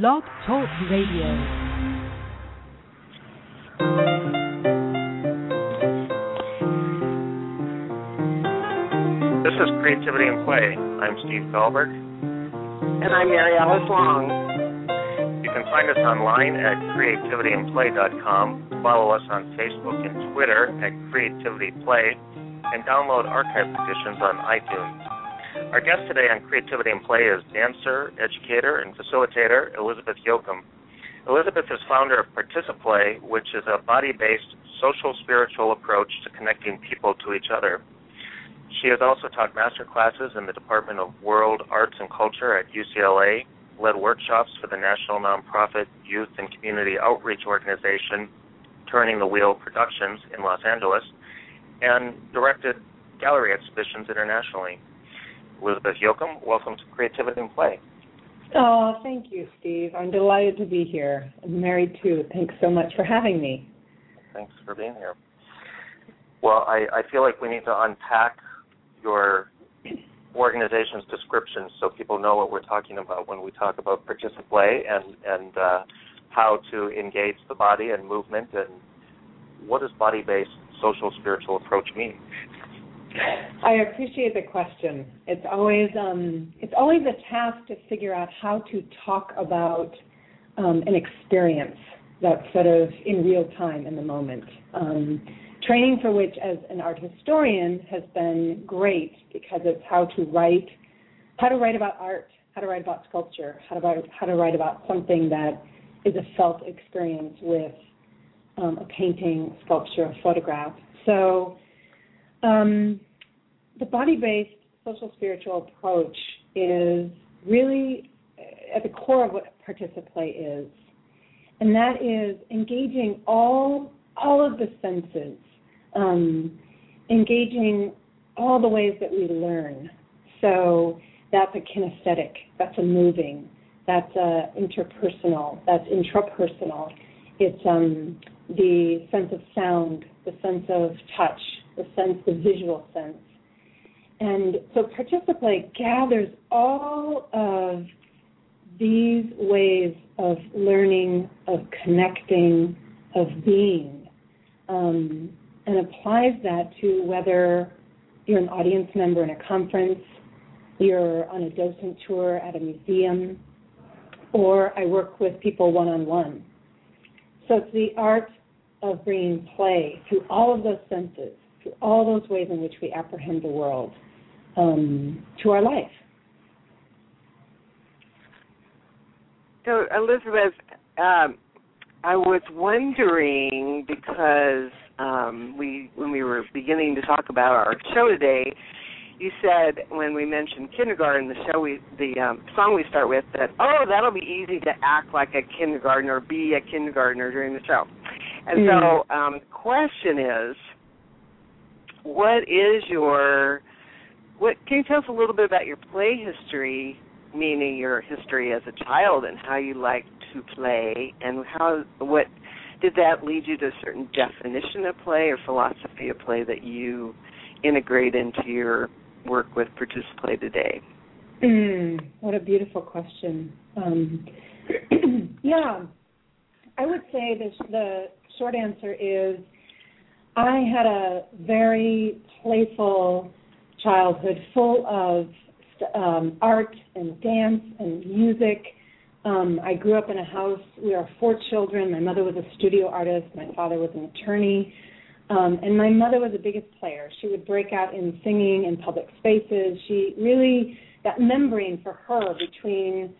Blog Talk Radio. This is Creativity and Play. I'm Steve Dahlberg. And I'm Mary Alice Long. You can find us online at creativityandplay.com. Follow us on Facebook and Twitter at Creativity Play, and download archive editions on iTunes. Our guest today on Creativity and Play is dancer, educator, and facilitator Elizabeth Yochim. Elizabeth is founder of Participlay, which is a body-based social spiritual approach to connecting people to each other. She has also taught master classes in the Department of World Arts and Culture at UCLA, led workshops for the national nonprofit Youth and Community Outreach Organization, Turning the Wheel Productions in Los Angeles, and directed gallery exhibitions internationally. Elizabeth Yochim, welcome to Creativity and Play. Oh, thank you, Steve. I'm delighted to be here. I'm married too. Thanks so much for having me. Thanks for being here. Well, I, I feel like we need to unpack your organization's description so people know what we're talking about when we talk about Participlay and and uh, how to engage the body and movement and what does body-based social spiritual approach mean? I appreciate the question. It's always um, it's always a task to figure out how to talk about um, an experience that's sort of in real time in the moment. Um, training for which, as an art historian, has been great because it's how to write, how to write about art, how to write about sculpture, how to write, how to write about something that is a felt experience with um, a painting, sculpture, a photograph. So um, the body-based social spiritual approach is really at the core of what Participlay is, and that is engaging all all of the senses, um, engaging all the ways that we learn. So that's a kinesthetic, that's a moving, that's a interpersonal, that's intrapersonal. It's um, the sense of sound, the sense of touch, the sense, the visual sense. And so Participlay gathers all of these ways of learning, of connecting, of being, um, and applies that to whether you're an audience member in a conference, you're on a docent tour at a museum, or I work with people one on one. So it's the art of bringing play through all of those senses through all those ways in which we apprehend the world um, to our life. So, Elizabeth, um, I was wondering because um, we, when we were beginning to talk about our show today, you said when we mentioned kindergarten, the show we, the um, song we start with, that oh, that'll be easy to act like a kindergartner or be a kindergartner during the show. And mm. so, um, the question is, what is your what can you tell us a little bit about your play history meaning your history as a child and how you like to play and how what did that lead you to a certain definition of play or philosophy of play that you integrate into your work with Participlay today? Mm, what a beautiful question. Um, yeah i would say the, the short answer is I had a very playful childhood full of um, art and dance and music. Um, I grew up in a house. We are four children. My mother was a studio artist. My father was an attorney. Um, and my mother was the biggest player. She would break out in singing in public spaces. She really, that membrane for her between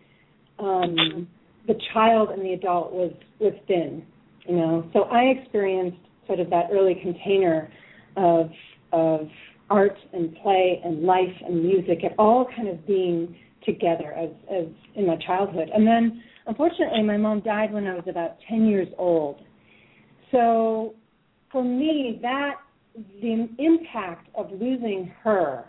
um, the child and the adult was, was thin, you know. So I experienced sort of that early container of of art and play and life and music, it all kind of being together as as in my childhood. And then unfortunately my mom died when I was about 10 years old. So for me that the impact of losing her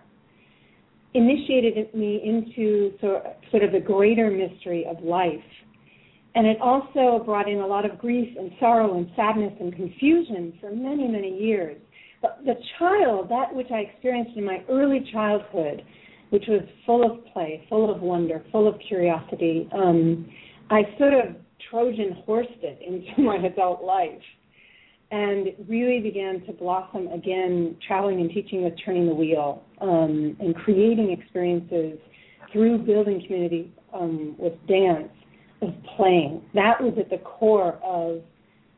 initiated me into sort of the greater mystery of life and it also brought in a lot of grief and sorrow and sadness and confusion for many, many years. But the child, that which I experienced in my early childhood, which was full of play, full of wonder, full of curiosity, um, I sort of Trojan horsed it into my adult life and really began to blossom again, traveling and teaching with Turning the Wheel um, and creating experiences through building community um, with dance, of playing. That was at the core of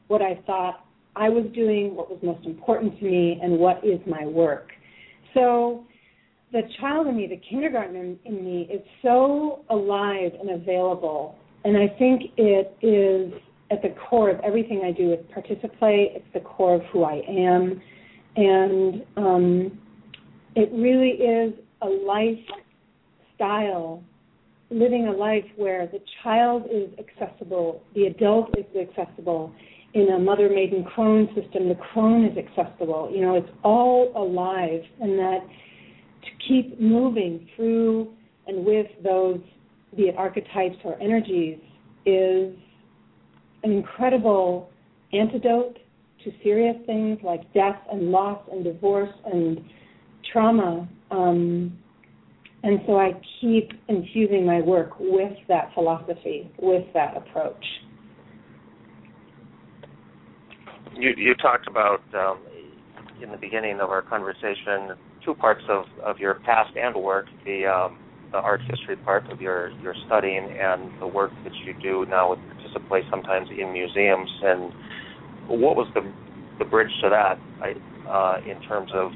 what I thought I was doing, what was most important to me, and what is my work. So the child in me, the kindergarten in, me, is so alive and available. And I think it is at the core of everything I do. It's Participlay. It's the core of who I am, and um, it really is a lifestyle, living a life where the child is accessible, the adult is accessible. In a mother maiden crone system, the crone is accessible. You know, it's all alive, and that to keep moving through and with those, it archetypes or energies, is an incredible antidote to serious things like death and loss and divorce and trauma. Um, and so I keep infusing my work with that philosophy, with that approach. You, you talked about um, in the beginning of our conversation two parts of, of your past and work the um, the art history part of your your studying and the work that you do now with Participlay sometimes in museums and what was the the bridge to that I, uh, in terms of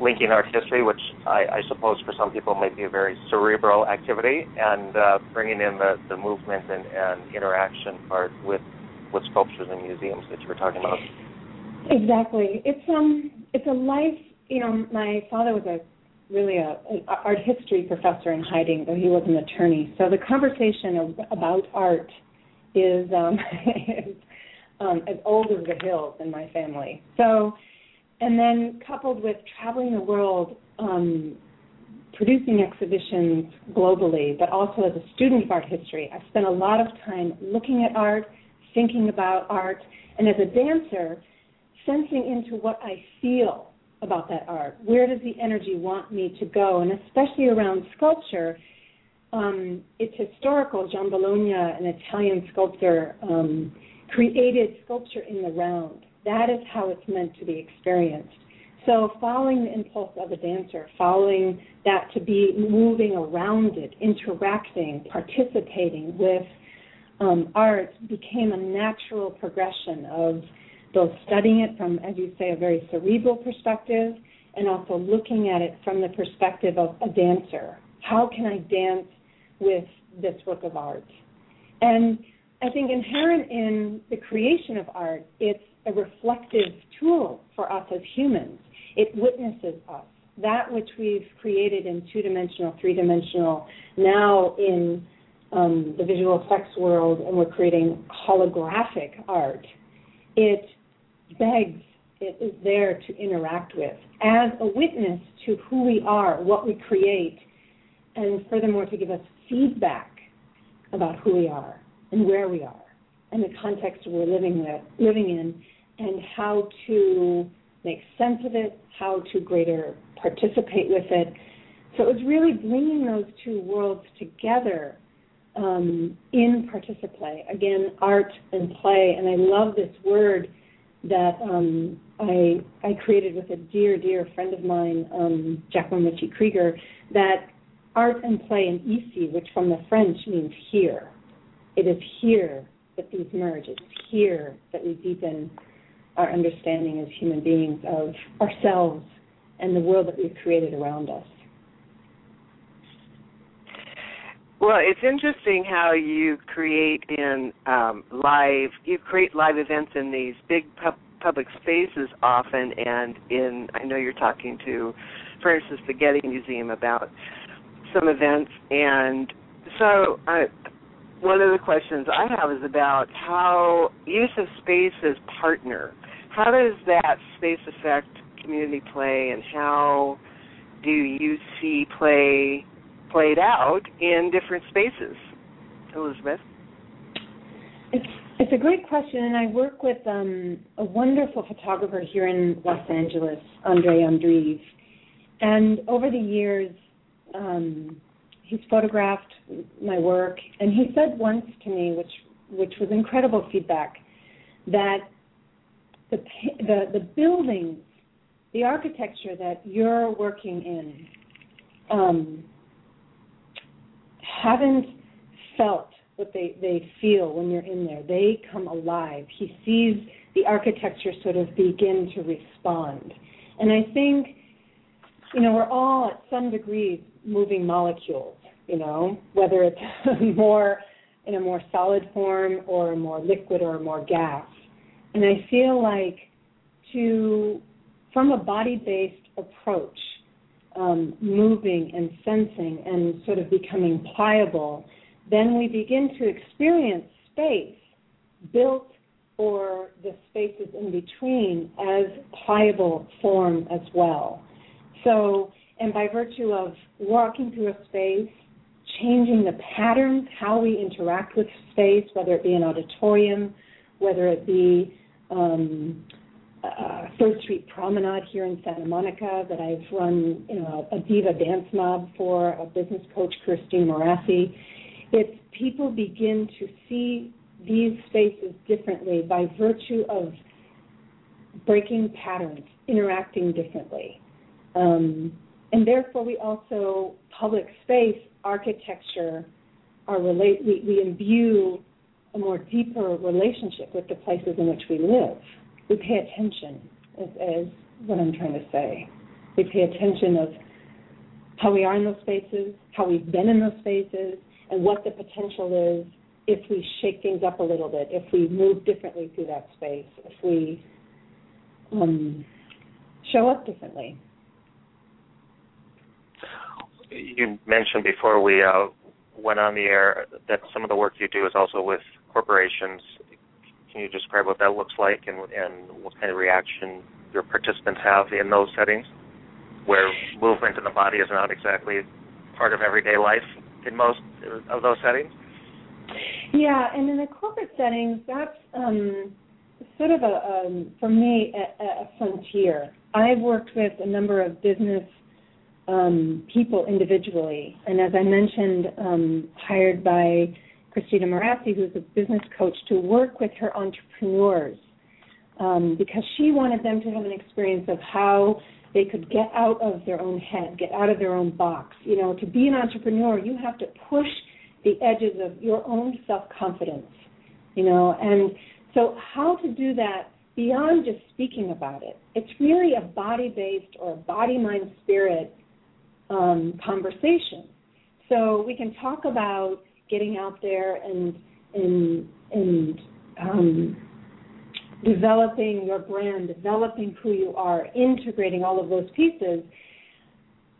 linking art history, which I, I, suppose for some people might be a very cerebral activity, and uh, bringing in the, the movement and, and interaction part with with sculptures and museums that you were talking about. Exactly. It's um it's a life you know, my father was a really a, an art history professor in hiding, though he was an attorney. So the conversation of, about art is, um, is um, as old as the hills in my family. So, and then coupled with traveling the world, um, producing exhibitions globally, but also as a student of art history, I spent a lot of time looking at art, thinking about art, and as a dancer, sensing into what I feel about that art. Where does the energy want me to go? And especially around sculpture, um, it's historical. Giambologna, an Italian sculptor, um, created sculpture in the round. That is how it's meant to be experienced. So, following the impulse of a dancer, following that to be moving around it, interacting, participating with um, art became a natural progression of both studying it from, as you say, a very cerebral perspective and also looking at it from the perspective of a dancer. How can I dance with this work of art? And I think inherent in the creation of art, it's a reflective tool for us as humans. It witnesses us. That which we've created in two dimensional, three dimensional, now in um, the visual effects world, and we're creating holographic art. It begs, it is there to interact with as a witness to who we are, what we create, and furthermore to give us feedback about who we are and where we are and the context we're living with, living in, and how to make sense of it, how to greater Participlay with it. So it was really bringing those two worlds together um, in participate. Again, art and play, and I love this word that um, I I created with a dear dear friend of mine, um, Jacqueline Ritchie Krieger, that art and play in Ici, which from the French means here. It is here that these merge. It's here that we deepen our understanding as human beings of ourselves and the world that we've created around us. Well, it's interesting how you create in um, live. You create live events in these big pub- public spaces often, and in I know you're talking to, for instance, the Getty Museum about some events, and so uh, one of the questions I have is about how use of space as partner. How does that space affect community play, and how do you see play? played out in different spaces. Elizabeth? It's, it's a great question, and I work with um, a wonderful photographer here in Los Angeles, Andre Andreev. And over the years, um, he's photographed my work, and he said once to me, which which was incredible feedback, that the the the buildings, the architecture that you're working in, um, haven't felt what they they feel when you're in there. They come alive. He sees the architecture sort of begin to respond, and I think, you know, we're all at some degree moving molecules. You know, whether it's more in a more solid form or more liquid or more gas. And I feel like to from a body-based approach, um, moving and sensing and sort of becoming pliable, then we begin to experience space built or the spaces in between as pliable form as well. So, and by virtue of walking through a space, changing the patterns, how we interact with space, whether it be an auditorium, whether it be um, uh, Third Street Promenade here in Santa Monica that I've run you know, a diva dance mob for, a business coach, Christine Morassi. It's people begin to see these spaces differently by virtue of breaking patterns, interacting differently. Um, and therefore, we also, public space, architecture, are relate, we, we imbue a more deeper relationship with the places in which we live. We pay attention, is, is what I'm trying to say. We pay attention of how we are in those spaces, how we've been in those spaces, and what the potential is if we shake things up a little bit, if we move differently through that space, if we um, show up differently. You mentioned before we uh, went on the air that some of the work you do is also with corporations. Can you describe what that looks like and, and what kind of reaction your participants have in those settings, where movement in the body is not exactly part of everyday life in most of those settings? Yeah, and in the corporate settings, that's um, sort of a, um, for me, a, a, frontier. I've worked with a number of business um, people individually, and as I mentioned, um, hired by Christina Morassi, who's a business coach, to work with her entrepreneurs um, because she wanted them to have an experience of how they could get out of their own head, get out of their own box. You know, to be an entrepreneur, you have to push the edges of your own self confidence. You know, and so how to do that beyond just speaking about it? It's really a body based or a body mind spirit um, conversation. So we can talk about getting out there and and and um, developing your brand, developing who you are, integrating all of those pieces.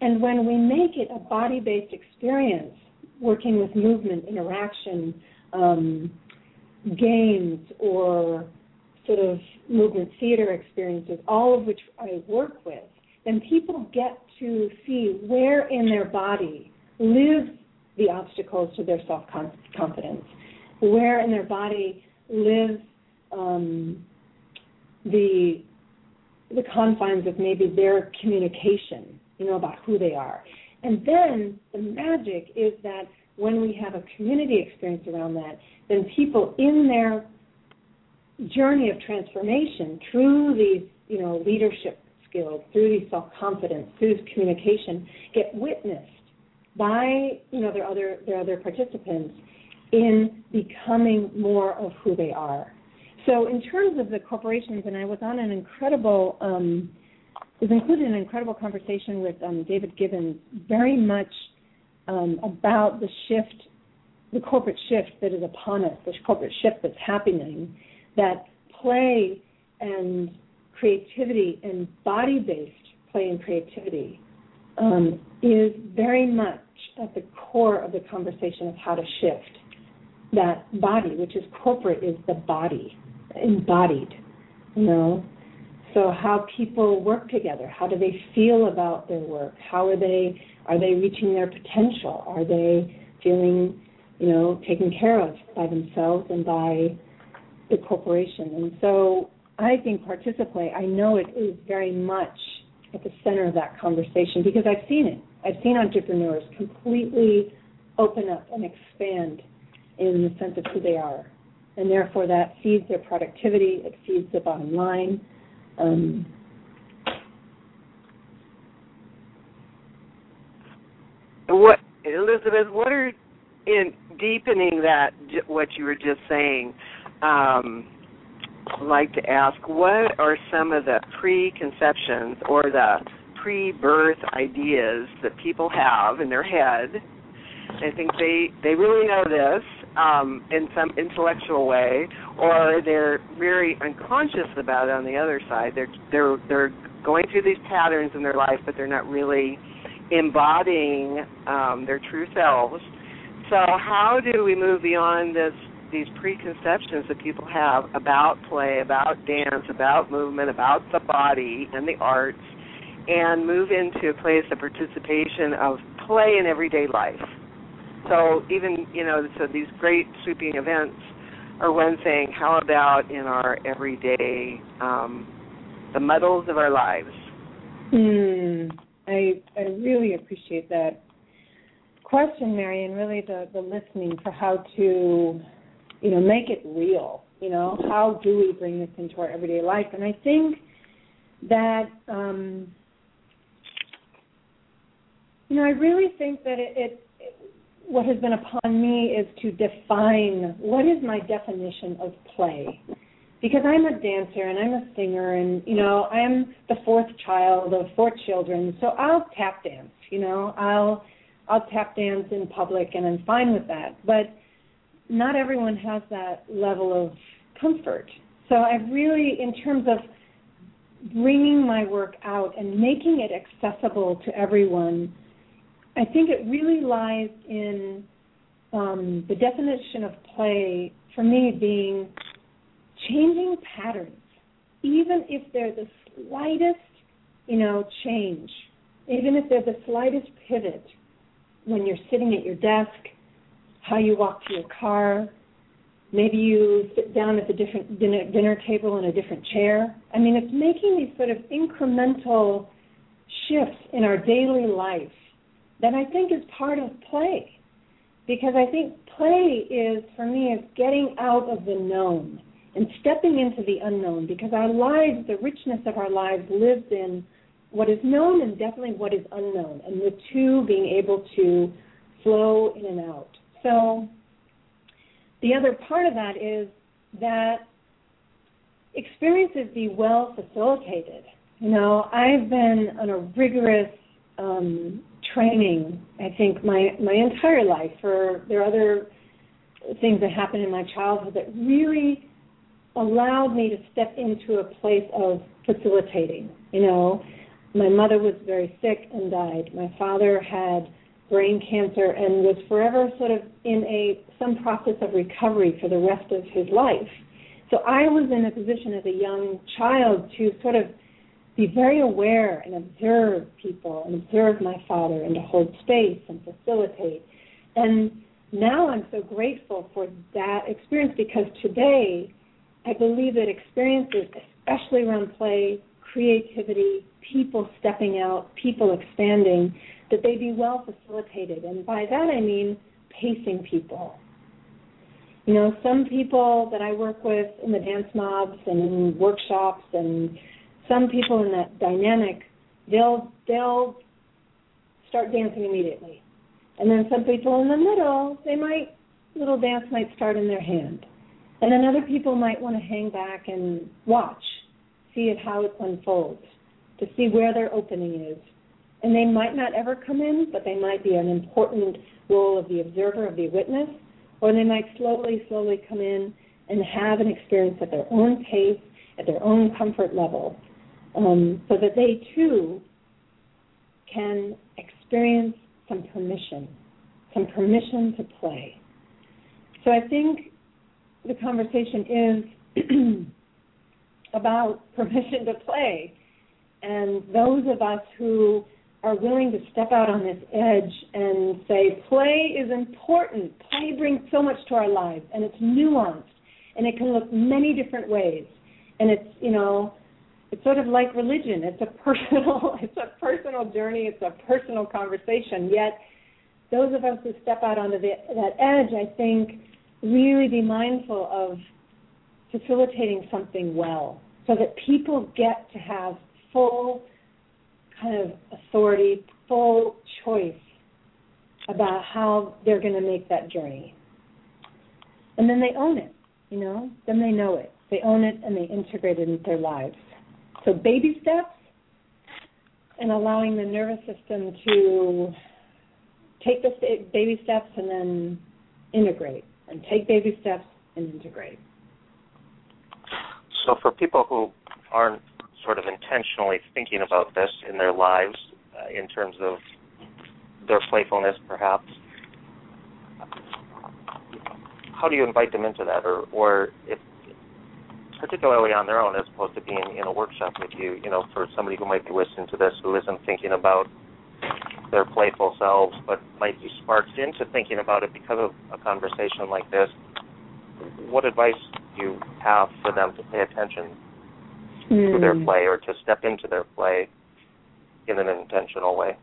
And when we make it a body based experience, working with movement, interaction, um, games, or sort of movement theater experiences, all of which I work with, then people get to see where in their body lives the obstacles to their self confidence, where in their body lives um, the the confines of maybe their communication, you know, about who they are. And then the magic is that when we have a community experience around that, then people in their journey of transformation through these, you know, leadership skills, through these self-confidence, through this communication, get witnessed by, you know, their other their other participants in becoming more of who they are. So in terms of the corporations, and I was on an incredible, um, was included in an incredible conversation with um, David Gibbons, very much um, about the shift, the corporate shift that is upon us, the corporate shift that's happening, that play and creativity and body-based play and creativity um, is very much at the core of the conversation of how to shift that body, which is corporate, is the body embodied, you know. So how people work together, how do they feel about their work? How are they are they reaching their potential? Are they feeling, you know, taken care of by themselves and by the corporation? And so I think Participlay, I know it is very much at the center of that conversation because I've seen it. I've seen entrepreneurs completely open up and expand in the sense of who they are. And therefore, that feeds their productivity, it feeds the bottom line. Um, what, Elizabeth, what are in deepening that what you were just saying? Um, like to ask what are some of the preconceptions or the pre-birth ideas that people have in their head. I think they they really know this um, in some intellectual way, or they're very unconscious about it. On the other side, they're they're they're going through these patterns in their life, but they're not really embodying um, their true selves. So, how do we move beyond this these preconceptions that people have about play, about dance, about movement, about the body and the arts, and move into a place of participation of play in everyday life. So even you know, so these great sweeping events are one thing. How about in our everyday, um, the muddles of our lives? Hmm. I I really appreciate that question, Mary, and really the the listening for how to you know, make it real. You know, how do we bring this into our everyday life? And I think that, um, you know, I really think that it, it, it what has been upon me is to define what is my definition of play because I'm a dancer and I'm a singer and you know I'm the fourth child of four children so I'll tap dance you know I'll I'll tap dance in public and I'm fine with that but not everyone has that level of comfort. So I really, in terms of bringing my work out and making it accessible to everyone, I think it really lies in um, the definition of play for me being changing patterns, even if they're the slightest, you know, change, even if they're the slightest pivot when you're sitting at your desk how you walk to your car. Maybe you sit down at the different dinner, dinner table in a different chair. I mean, it's making these sort of incremental shifts in our daily life that I think is part of play. Because I think play is, for me, is getting out of the known and stepping into the unknown because our lives, the richness of our lives lives in what is known and definitely what is unknown, and the two being able to flow in and out. So the other part of that is that experiences be well facilitated. You know, I've been on a rigorous um, training. I think my my entire life. For there are other things that happened in my childhood that really allowed me to step into a place of facilitating. You know, my mother was very sick and died. My father had brain cancer and was forever sort of in a some process of recovery for the rest of his life. So I was in a position as a young child to sort of be very aware and observe people and observe my father and to hold space and facilitate. And now I'm so grateful for that experience because today I believe that experiences, especially around play, creativity, people stepping out, people expanding, that they be well facilitated. And by that I mean pacing people. You know, some people that I work with in the dance mobs and in workshops and some people in that dynamic, they'll they'll start dancing immediately. And then some people in the middle, they might little dance might start in their hand. And then other people might want to hang back and watch, see it how it unfolds, to see where their opening is, and they might not ever come in, but they might be an important role of the observer, of the witness, or they might slowly, slowly come in and have an experience at their own pace, at their own comfort level, um, so that they too can experience some permission, some permission to play. So I think the conversation is about permission to play. And those of us who are willing to step out on this edge and say, play is important. Play brings so much to our lives, and it's nuanced, and it can look many different ways. And it's, you know, it's sort of like religion. It's a personal, it's a personal journey. It's a personal conversation. Yet, those of us who step out onto the, that edge, I think, really be mindful of facilitating something well so that people get to have full kind of authority, full choice about how they're going to make that journey. And then they own it, you know, then they know it. They own it and they integrate it into their lives. So baby steps and allowing the nervous system to take the baby steps and then integrate and take baby steps and integrate. So for people who aren't sort of intentionally thinking about this in their lives uh, in terms of their playfulness perhaps. How do you invite them into that? Or or if particularly on their own as opposed to being in a workshop with you you know for somebody who might be listening to this who isn't thinking about their playful selves but might be sparked into thinking about it because of a conversation like this what advice do you have for them to pay attention mm. to their hmm. play or to step into their play in an intentional way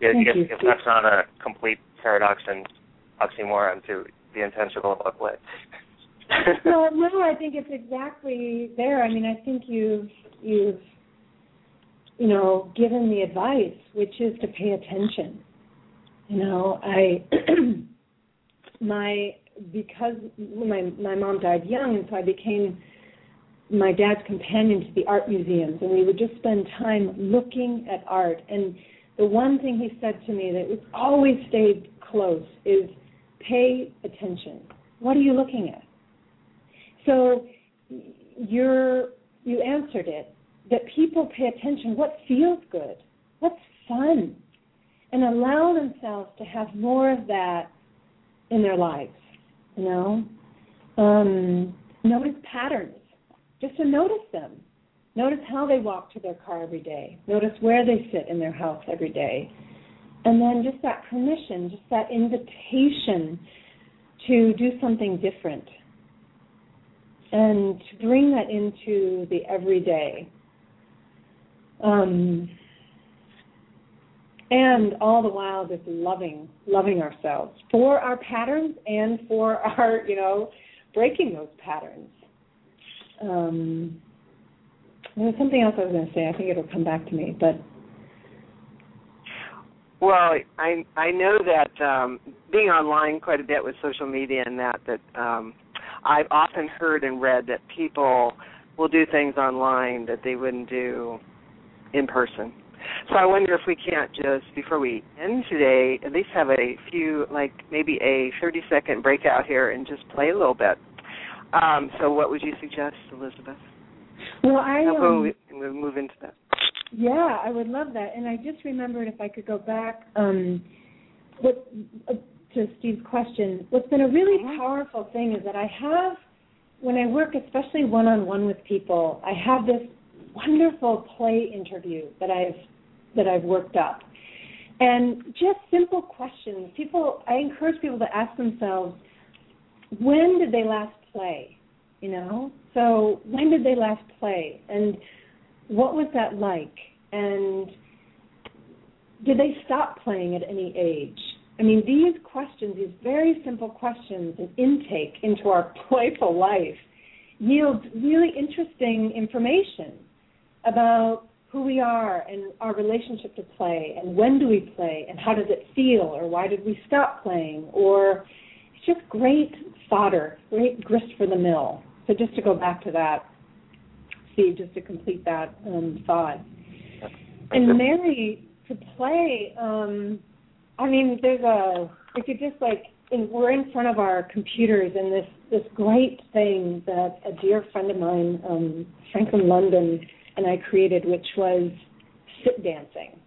if, if, if that's not a complete paradox and oxymoron to be intentional about play. no, no, I think it's exactly there. I mean, I think you've you've you know given the advice, which is to pay attention. You know, I my because my my mom died young, and so I became my dad's companion to the art museums, and we would just spend time looking at art and the one thing he said to me that always stayed close is pay attention. What are you looking at? So you're you answered it that people pay attention. What feels good? What's fun? And allow themselves to have more of that in their lives. You know, um, notice patterns. Just to notice them. Notice how they walk to their car every day. Notice where they sit in their house every day. And then just that permission, just that invitation to do something different and to bring that into the everyday. Um, and all the while just loving loving ourselves for our patterns and for our you know breaking those patterns um, there's something else I was going to say. I think it'll come back to me, but. Well, I I know that um, being online quite a bit with social media and that that um, I've often heard and read that people will do things online that they wouldn't do in person. So I wonder if we can't just before we end today at least have a few like maybe a 30 second breakout here and just play a little bit. Um, so what would you suggest, Elizabeth? Well, I um, we, we'll move into that. Yeah, I would love that. And I just remembered if I could go back um, what uh, to Steve's question. What's been a really mm-hmm. powerful thing is that I have, when I work, especially one-on-one with people, I have this wonderful play interview that I've that I've worked up, and just simple questions. People, I encourage people to ask themselves, when did they last play? You know, so when did they last play, and what was that like? And did they stop playing at any age? I mean, these questions, these very simple questions and intake into our playful life yields really interesting information about who we are and our relationship to play and when do we play and how does it feel or why did we stop playing or it's just great fodder, great grist for the mill. So just to go back to that, Steve, just to complete that um, thought. And Mary, to play, um, I mean, there's a, if you just like, in, we're in front of our computers and this, this great thing that a dear friend of mine, um, Franklin London, and I created, which was sit dancing.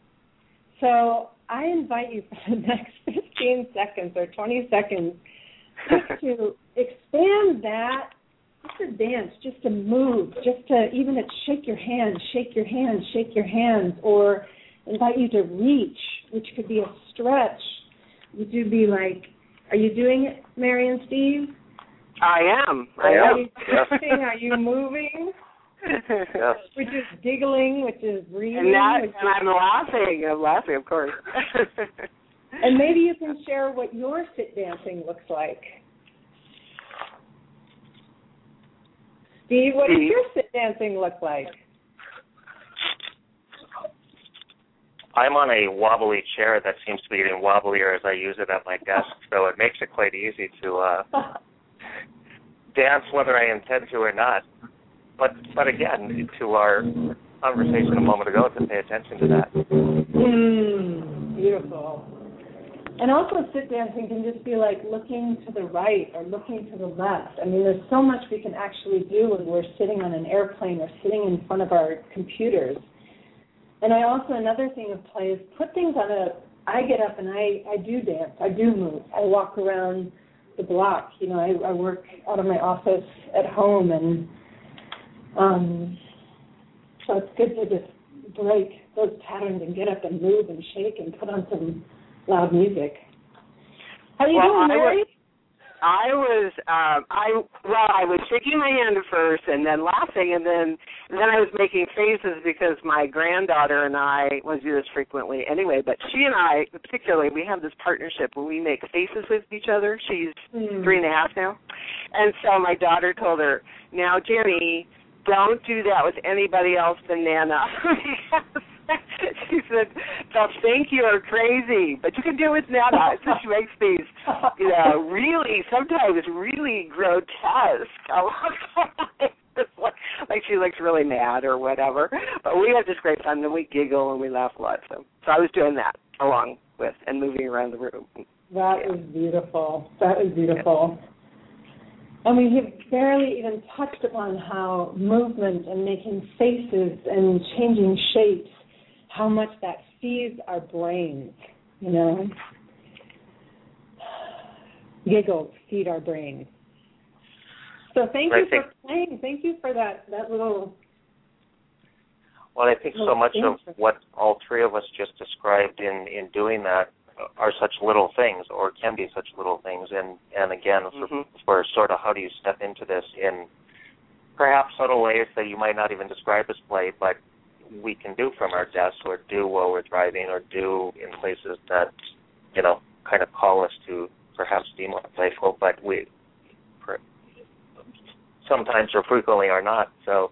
So I invite you for the next 15 seconds or 20 seconds just to expand that just to dance, just to move, just to even to shake your hands, shake your hands, shake your hands, or invite you to reach, which could be a stretch. Would you be like, are you doing it, Mary and Steve? I am. I are am. You yes. Are you moving? yes. Which is giggling, which is breathing. And, that, and I'm laughing. I'm laughing, of course. And maybe you can share what your sit dancing looks like. Steve, what does your sit dancing look like? I'm on a wobbly chair that seems to be getting wobblier as I use it at my desk, so it makes it quite easy to uh, dance whether I intend to or not. But but again, to our conversation a moment ago, to pay attention to that. Mm, beautiful. And also, sit dancing can just be like looking to the right or looking to the left. I mean, there's so much we can actually do when we're sitting on an airplane or sitting in front of our computers. And I also another thing of play is put things on a. I get up and I I do dance. I do move. I walk around the block. You know, I, I work out of my office at home, and um, so it's good to just break those patterns and get up and move and shake and put on some loud music. How are you Well, doing, I Mary? was- I was um I well I was shaking my hand at first and then laughing and then and then I was making faces because my granddaughter and I well do this frequently anyway, but she and I particularly we have this partnership where we make faces with each other. She's Hmm. three and a half now. And so my daughter told her, Now Jenny, don't do that with anybody else than Nana she said, They'll think you're crazy, but you can do it now." So she makes these you know, really sometimes really grotesque. Like, like she looks really mad or whatever. But we have just great fun and we giggle and we laugh a lot. So so I was doing that along with and moving around the room. that That is beautiful. That is beautiful. And we have barely even touched upon how movement and making faces and changing shapes, how much that feeds our brains, you know. Giggles feed our brains. So thank I you think- for playing. Thank you for that that little Well, I think so much of what all three of us just described in in doing that are such little things, or can be such little things. And and again, for, Mhm. for sort of how do you step into this in perhaps subtle ways that you might not even describe as play, but we can do from our desks, or do while we're driving, or do in places that you know kind of call us to perhaps be more playful, but we per, sometimes or frequently are not. So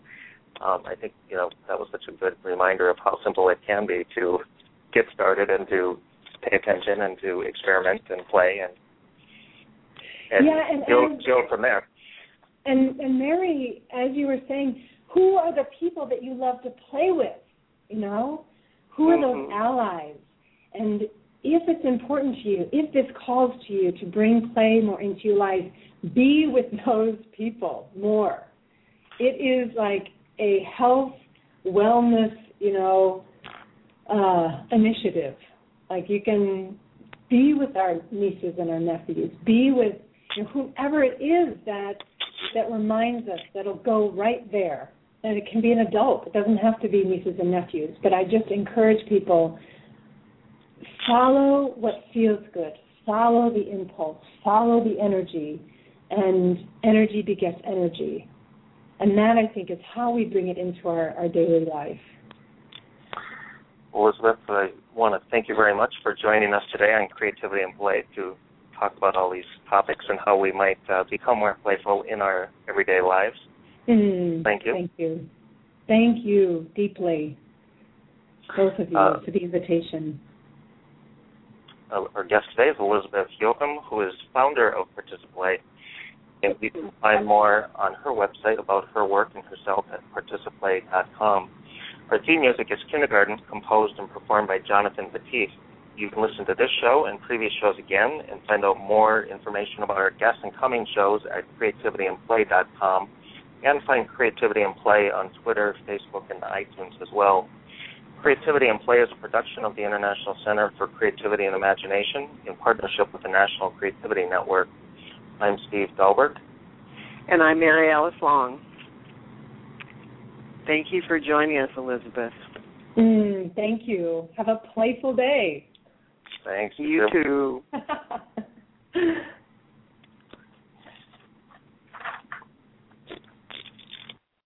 um, I think you know that was such a good reminder of how simple it can be to get started and to pay attention and to experiment and play and and, Yeah, and build, build from there. And and Mary, as you were saying, who are the people that you love to play with? You know, who are those Mhm. allies? And if it's important to you, if this calls to you to bring play more into your life, be with those people more. It is like a health, wellness, you know, uh, initiative. Like you can be with our nieces and our nephews, be with you know, whomever it is that that reminds us that'll go right there. And it can be an adult. It doesn't have to be nieces and nephews. But I just encourage people follow what feels good. Follow the impulse. Follow the energy. And energy begets energy. And that I think is how we bring it into our, our daily life. Elizabeth, I want to thank you very much for joining us today on Creativity and Play to talk about all these topics and how we might uh, become more playful in our everyday lives. Mm, Thank you. Thank you. Thank you deeply, both of you, Uh, for the invitation. Our guest today is Elizabeth Yochim, who is founder of Participlay. And you can find more on her website about her work and herself at participlay.com. Our theme music is Kindergarten, composed and performed by Jonathan Batiste. You can listen to this show and previous shows again and find out more information about our guests and coming shows at creativityandplay.com and find Creativity and Play on Twitter, Facebook, and iTunes as well. Creativity and Play is a production of the International Center for Creativity and Imagination in partnership with the National Creativity Network. I'm Steve Dahlberg. And I'm Mary Alice Long. Thank you for joining us, Elizabeth. Mm, thank you. Have a playful day. Thanks. You too.